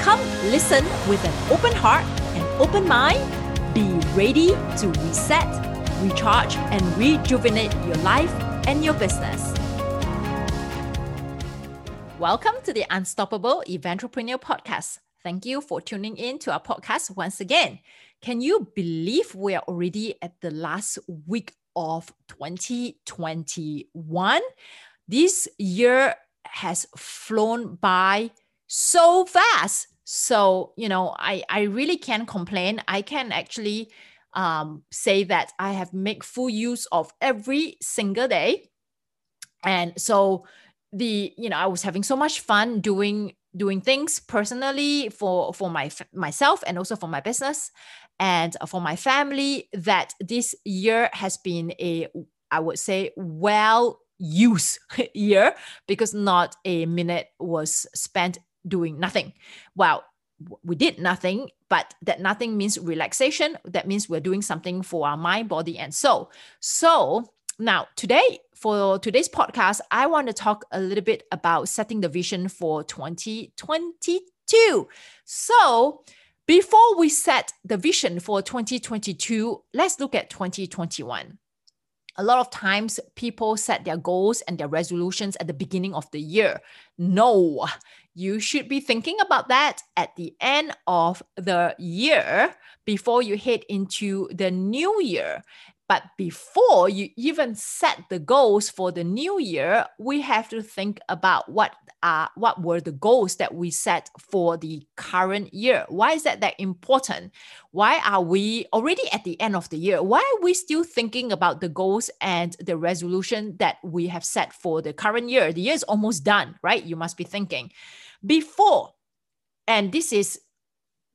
Come listen with an open heart and open mind. Be ready to reset, recharge, and rejuvenate your life and your business. Welcome to the Unstoppable Eventrepreneur Podcast. Thank you for tuning in to our podcast once again. Can you believe we are already at the last week of 2021? This year has flown by so fast. So, you know, I, I really can't complain. I can actually um, say that I have made full use of every single day. And so the, you know, I was having so much fun doing doing things personally for for my myself and also for my business and for my family that this year has been a i would say well used year because not a minute was spent doing nothing well we did nothing but that nothing means relaxation that means we're doing something for our mind body and soul so now, today, for today's podcast, I want to talk a little bit about setting the vision for 2022. So, before we set the vision for 2022, let's look at 2021. A lot of times, people set their goals and their resolutions at the beginning of the year. No, you should be thinking about that at the end of the year before you head into the new year. But before you even set the goals for the new year, we have to think about what are what were the goals that we set for the current year. Why is that that important? Why are we already at the end of the year? Why are we still thinking about the goals and the resolution that we have set for the current year? The year is almost done, right? You must be thinking before, and this is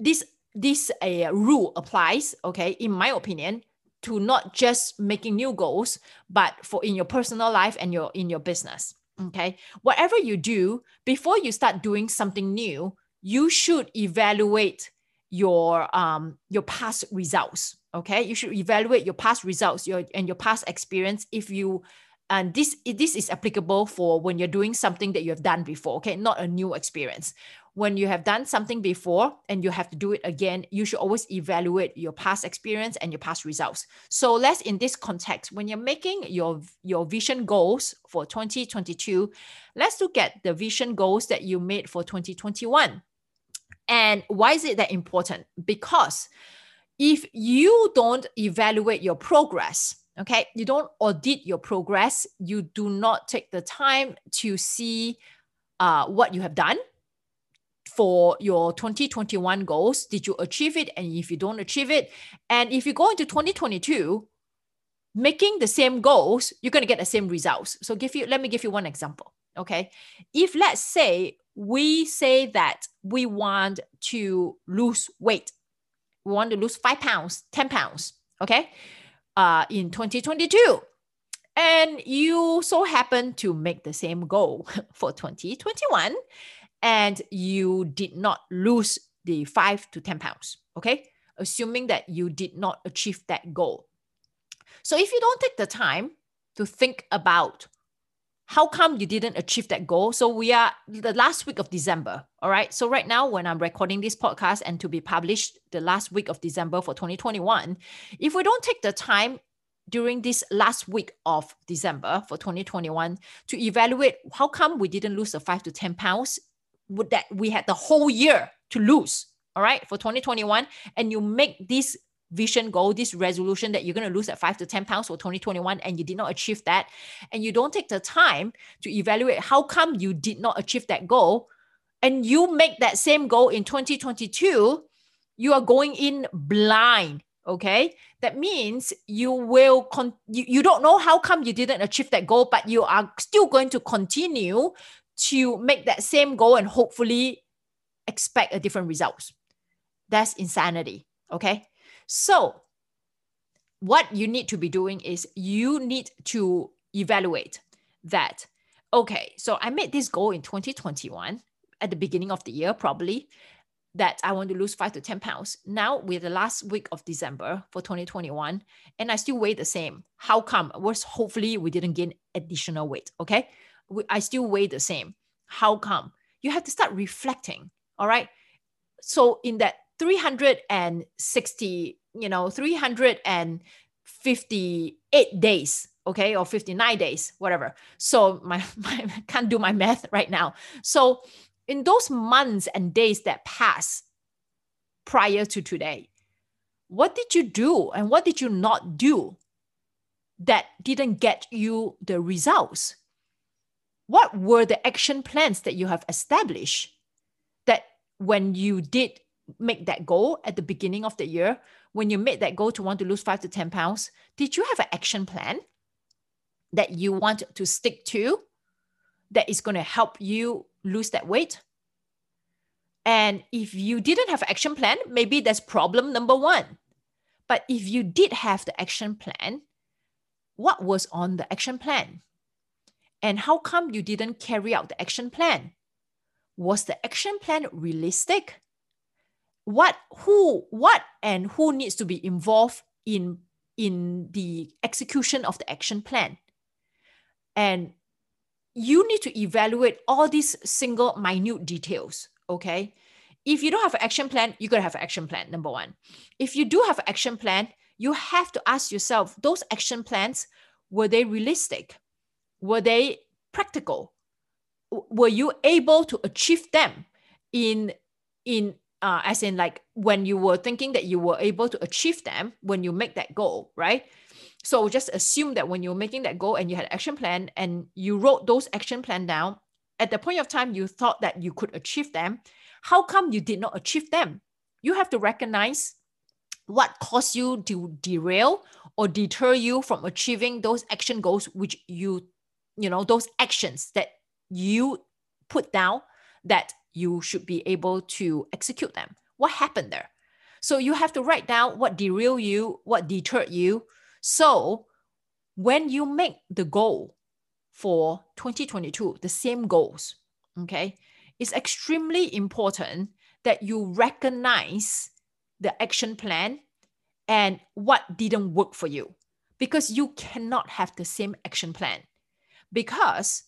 this this a uh, rule applies. Okay, in my opinion to not just making new goals, but for in your personal life and your in your business. Okay. Whatever you do, before you start doing something new, you should evaluate your um your past results. Okay. You should evaluate your past results, your and your past experience if you and this this is applicable for when you're doing something that you have done before okay not a new experience when you have done something before and you have to do it again, you should always evaluate your past experience and your past results. So let's in this context, when you're making your, your vision goals for 2022, let's look at the vision goals that you made for 2021. And why is it that important? Because if you don't evaluate your progress, okay, you don't audit your progress, you do not take the time to see uh, what you have done for your 2021 goals? Did you achieve it? And if you don't achieve it, and if you go into 2022, making the same goals, you're going to get the same results. So give you let me give you one example. Okay. If let's say we say that we want to lose weight, we want to lose five pounds, 10 pounds, okay, uh, in 2022. And you so happen to make the same goal for 2021 and you did not lose the five to 10 pounds, okay? Assuming that you did not achieve that goal. So if you don't take the time to think about how come you didn't achieve that goal? So we are the last week of December. All right. So right now, when I'm recording this podcast and to be published the last week of December for 2021, if we don't take the time during this last week of December for 2021 to evaluate how come we didn't lose the five to 10 pounds that we had the whole year to lose all right for 2021 and you make this vision goal this resolution that you're going to lose at 5 to 10 pounds for 2021 and you did not achieve that and you don't take the time to evaluate how come you did not achieve that goal and you make that same goal in 2022 you are going in blind okay that means you will con- you, you don't know how come you didn't achieve that goal but you are still going to continue to make that same goal and hopefully expect a different results That's insanity. Okay. So, what you need to be doing is you need to evaluate that. Okay, so I made this goal in 2021 at the beginning of the year, probably that I want to lose five to 10 pounds. Now, we're the last week of December for 2021, and I still weigh the same. How come? Was hopefully we didn't gain additional weight. Okay. I still weigh the same. How come? You have to start reflecting. All right. So, in that 360, you know, 358 days, okay, or 59 days, whatever. So my, my can't do my math right now. So in those months and days that pass prior to today, what did you do and what did you not do that didn't get you the results? What were the action plans that you have established that when you did make that goal at the beginning of the year, when you made that goal to want to lose five to 10 pounds, did you have an action plan that you want to stick to that is going to help you lose that weight? And if you didn't have an action plan, maybe that's problem number one. But if you did have the action plan, what was on the action plan? And how come you didn't carry out the action plan? Was the action plan realistic? What who what and who needs to be involved in in the execution of the action plan? And you need to evaluate all these single minute details okay? If you don't have an action plan you got to have an action plan number one. If you do have an action plan you have to ask yourself those action plans were they realistic? Were they practical? Were you able to achieve them in in uh, as in like when you were thinking that you were able to achieve them when you make that goal, right? So just assume that when you're making that goal and you had action plan and you wrote those action plan down, at the point of time you thought that you could achieve them, how come you did not achieve them? You have to recognize what caused you to derail or deter you from achieving those action goals which you you know those actions that you put down that you should be able to execute them. What happened there? So you have to write down what derailed you, what deterred you. So when you make the goal for 2022, the same goals, okay, it's extremely important that you recognize the action plan and what didn't work for you because you cannot have the same action plan because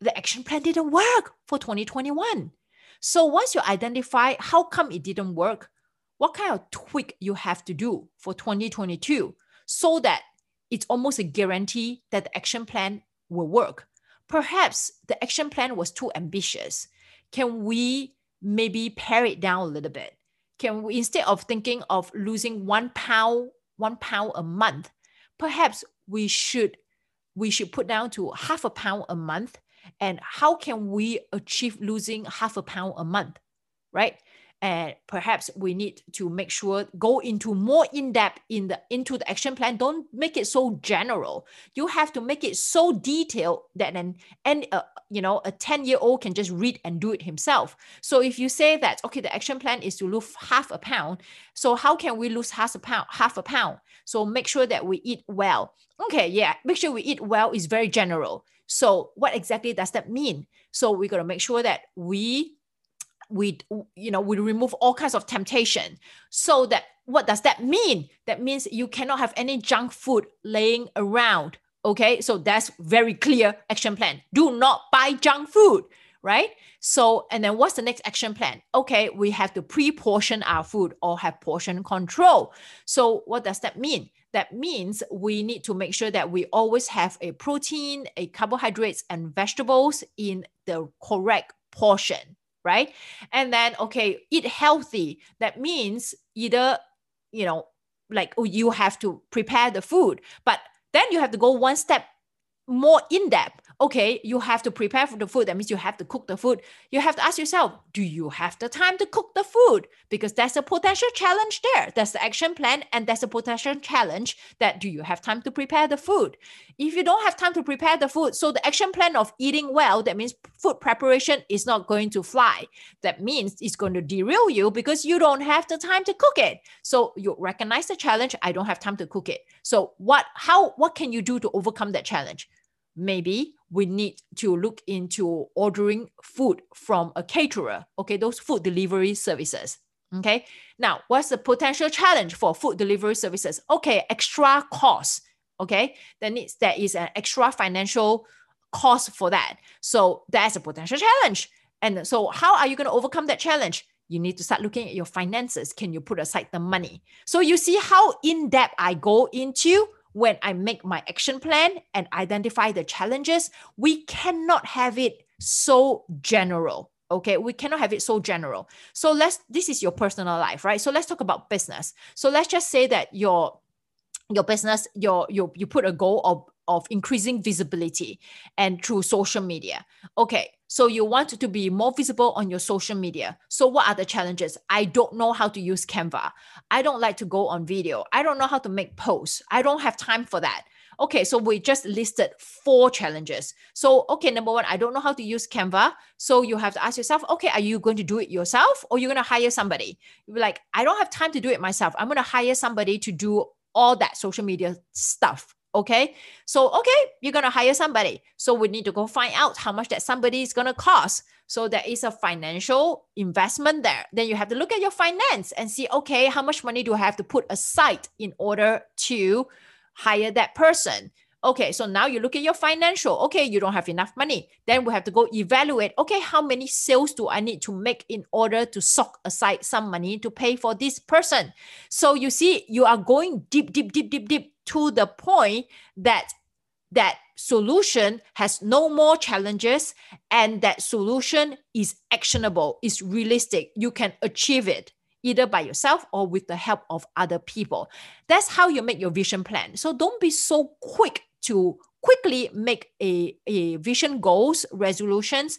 the action plan didn't work for 2021 so once you identify how come it didn't work, what kind of tweak you have to do for 2022 so that it's almost a guarantee that the action plan will work. Perhaps the action plan was too ambitious. Can we maybe pare it down a little bit? Can we instead of thinking of losing one pound, one pound a month, perhaps we should we should put down to half a pound a month and how can we achieve losing half a pound a month right and perhaps we need to make sure go into more in depth in the into the action plan. Don't make it so general. You have to make it so detailed that an and uh, you know a 10 year old can just read and do it himself. So if you say that okay the action plan is to lose half a pound so how can we lose half a pound half a pound? So make sure that we eat well. Okay yeah make sure we eat well is very general. So what exactly does that mean? So we got to make sure that we we you know we remove all kinds of temptation. So that what does that mean? That means you cannot have any junk food laying around okay? So that's very clear action plan. Do not buy junk food right? So and then what's the next action plan? Okay we have to pre-portion our food or have portion control. So what does that mean? That means we need to make sure that we always have a protein, a carbohydrates, and vegetables in the correct portion, right? And then, okay, eat healthy. That means either, you know, like oh, you have to prepare the food, but then you have to go one step more in depth okay, you have to prepare for the food. That means you have to cook the food. You have to ask yourself, do you have the time to cook the food? Because that's a potential challenge there. That's the action plan, and that's a potential challenge that do you have time to prepare the food? If you don't have time to prepare the food, so the action plan of eating well, that means food preparation is not going to fly. That means it's going to derail you because you don't have the time to cook it. So you recognize the challenge. I don't have time to cook it. So what how what can you do to overcome that challenge? Maybe we need to look into ordering food from a caterer, okay, those food delivery services. Okay, now what's the potential challenge for food delivery services? Okay, extra cost. Okay, that needs there is an extra financial cost for that. So that's a potential challenge. And so, how are you going to overcome that challenge? You need to start looking at your finances. Can you put aside the money? So you see how in depth I go into when I make my action plan and identify the challenges, we cannot have it so general. Okay, we cannot have it so general. So let's this is your personal life, right? So let's talk about business. So let's just say that your your business, your your you put a goal of of increasing visibility and through social media. Okay, so you want to be more visible on your social media. So what are the challenges? I don't know how to use Canva. I don't like to go on video. I don't know how to make posts. I don't have time for that. Okay, so we just listed four challenges. So, okay, number one, I don't know how to use Canva. So you have to ask yourself, okay, are you going to do it yourself or you're going to hire somebody? You're like, I don't have time to do it myself. I'm going to hire somebody to do all that social media stuff. Okay. So, okay, you're going to hire somebody. So, we need to go find out how much that somebody is going to cost. So, there is a financial investment there. Then you have to look at your finance and see, okay, how much money do I have to put aside in order to hire that person? Okay, so now you look at your financial. Okay, you don't have enough money. Then we have to go evaluate. Okay, how many sales do I need to make in order to sock aside some money to pay for this person? So you see, you are going deep, deep, deep, deep, deep to the point that that solution has no more challenges and that solution is actionable, is realistic. You can achieve it either by yourself or with the help of other people. That's how you make your vision plan. So don't be so quick to quickly make a, a vision goals, resolutions,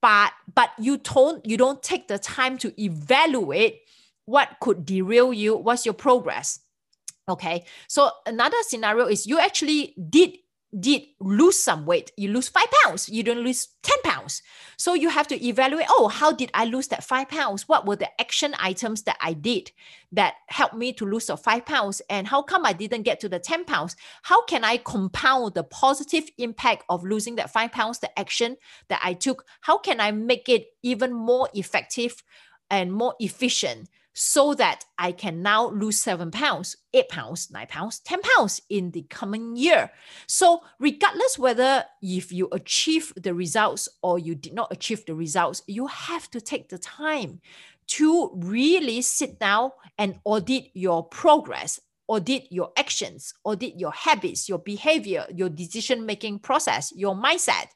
but but you don't you don't take the time to evaluate what could derail you, what's your progress. Okay. So another scenario is you actually did did lose some weight. You lose five pounds. You don't lose 10 pounds. So you have to evaluate, oh, how did I lose that five pounds? What were the action items that I did that helped me to lose the five pounds? And how come I didn't get to the 10 pounds? How can I compound the positive impact of losing that five pounds, the action that I took? How can I make it even more effective and more efficient? So that I can now lose seven pounds, eight pounds, nine pounds, 10 pounds in the coming year. So, regardless whether if you achieve the results or you did not achieve the results, you have to take the time to really sit down and audit your progress audit your actions, audit your habits, your behavior, your decision making process, your mindset,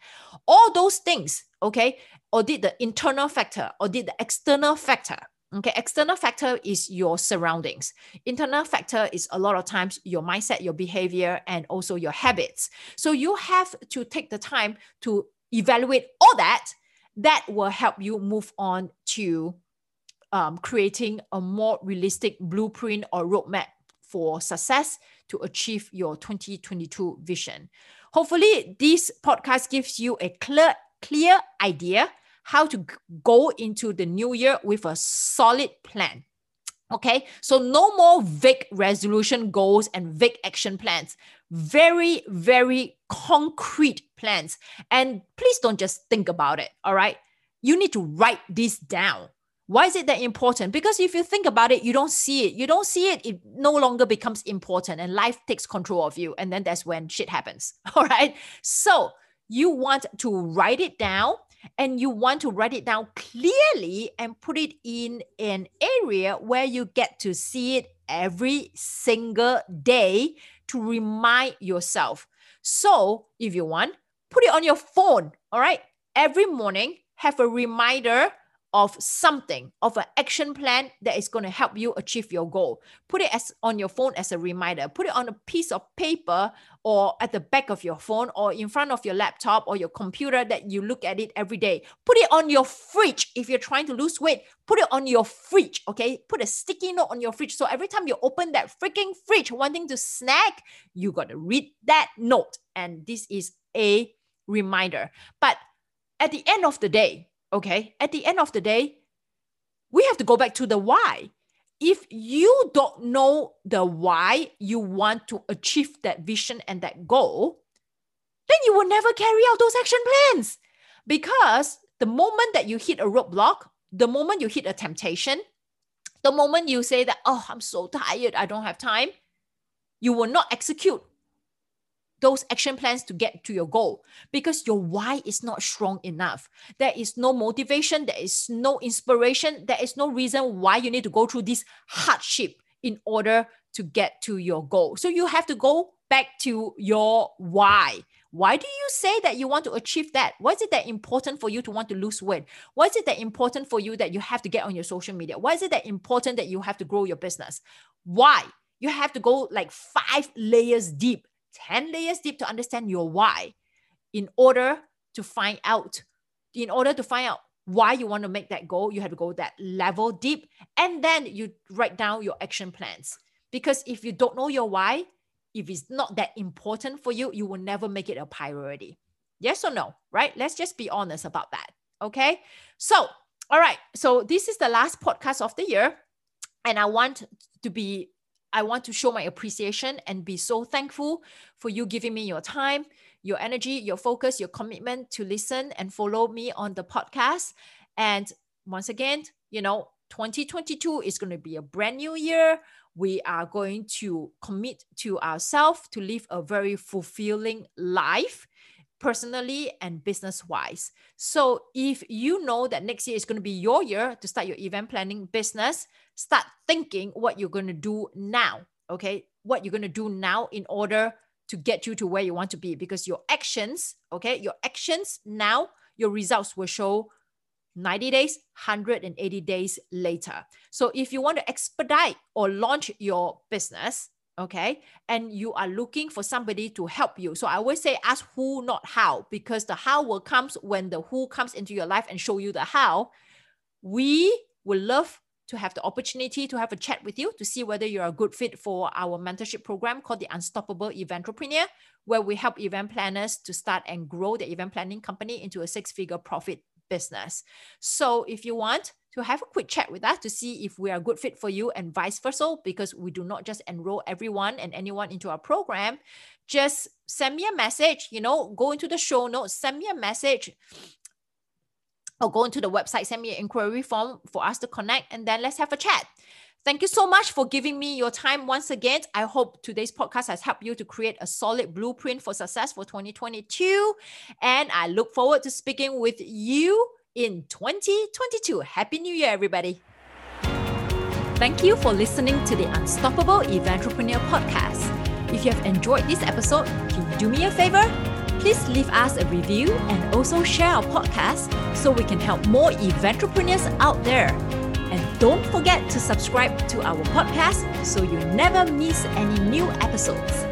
all those things. Okay. Audit the internal factor, audit the external factor. Okay, external factor is your surroundings. Internal factor is a lot of times your mindset, your behavior, and also your habits. So you have to take the time to evaluate all that. That will help you move on to um, creating a more realistic blueprint or roadmap for success to achieve your 2022 vision. Hopefully, this podcast gives you a clear, clear idea how to go into the new year with a solid plan. Okay, so no more vague resolution goals and vague action plans. Very, very concrete plans. And please don't just think about it. All right, you need to write this down. Why is it that important? Because if you think about it, you don't see it. You don't see it, it no longer becomes important and life takes control of you. And then that's when shit happens. All right. So you want to write it down and you want to write it down clearly and put it in an area where you get to see it every single day to remind yourself. So, if you want, put it on your phone, all right? Every morning, have a reminder of something, of an action plan that is going to help you achieve your goal. Put it as on your phone as a reminder. Put it on a piece of paper or at the back of your phone or in front of your laptop or your computer that you look at it every day. Put it on your fridge if you're trying to lose weight. Put it on your fridge, okay? Put a sticky note on your fridge. So every time you open that freaking fridge wanting to snack, you got to read that note. And this is a reminder. But at the end of the day, okay, at the end of the day, we have to go back to the why. If you don't know the why you want to achieve that vision and that goal, then you will never carry out those action plans. Because the moment that you hit a roadblock, the moment you hit a temptation, the moment you say that, oh, I'm so tired, I don't have time, you will not execute those action plans to get to your goal because your why is not strong enough. There is no motivation, there is no inspiration, there is no reason why you need to go through this hardship in order to get to your goal. So you have to go back to your why. Why do you say that you want to achieve that? Why is it that important for you to want to lose weight? Why is it that important for you that you have to get on your social media? Why is it that important that you have to grow your business? Why? You have to go like five layers deep 10 layers deep to understand your why in order to find out in order to find out why you want to make that goal you have to go that level deep and then you write down your action plans. Because if you don't know your why if it's not that important for you you will never make it a priority. Yes or no right? Let's just be honest about that okay? So all right so this is the last podcast of the year and i want to be I want to show my appreciation and be so thankful for you giving me your time, your energy, your focus, your commitment to listen and follow me on the podcast. And once again, you know, 2022 is going to be a brand new year. We are going to commit to ourselves to live a very fulfilling life personally and business wise. So if you know that next year is going to be your year to start your event planning business, start thinking what you're going to do now. Okay. What you're going to do now in order to get you to where you want to be because your actions, okay, your actions now, your results will show 90 days, 180 days later. So if you want to expedite or launch your business, okay, and you are looking for somebody to help you. So I always say ask who, not how, because the how will comes when the who comes into your life and show you the how. We will love to have the opportunity to have a chat with you to see whether you're a good fit for our mentorship program called the Unstoppable Eventrepreneur, where we help event planners to start and grow the event planning company into a six figure profit business. So if you want to have a quick chat with us to see if we are a good fit for you and vice versa, because we do not just enroll everyone and anyone into our program, just send me a message, you know, go into the show notes, send me a message or go into the website, send me an inquiry form for us to connect, and then let's have a chat. Thank you so much for giving me your time once again. I hope today's podcast has helped you to create a solid blueprint for success for 2022. And I look forward to speaking with you in 2022. Happy New Year, everybody. Thank you for listening to the Unstoppable Eventrepreneur podcast. If you have enjoyed this episode, can you do me a favor? please leave us a review and also share our podcast so we can help more event entrepreneurs out there. And don't forget to subscribe to our podcast so you never miss any new episodes.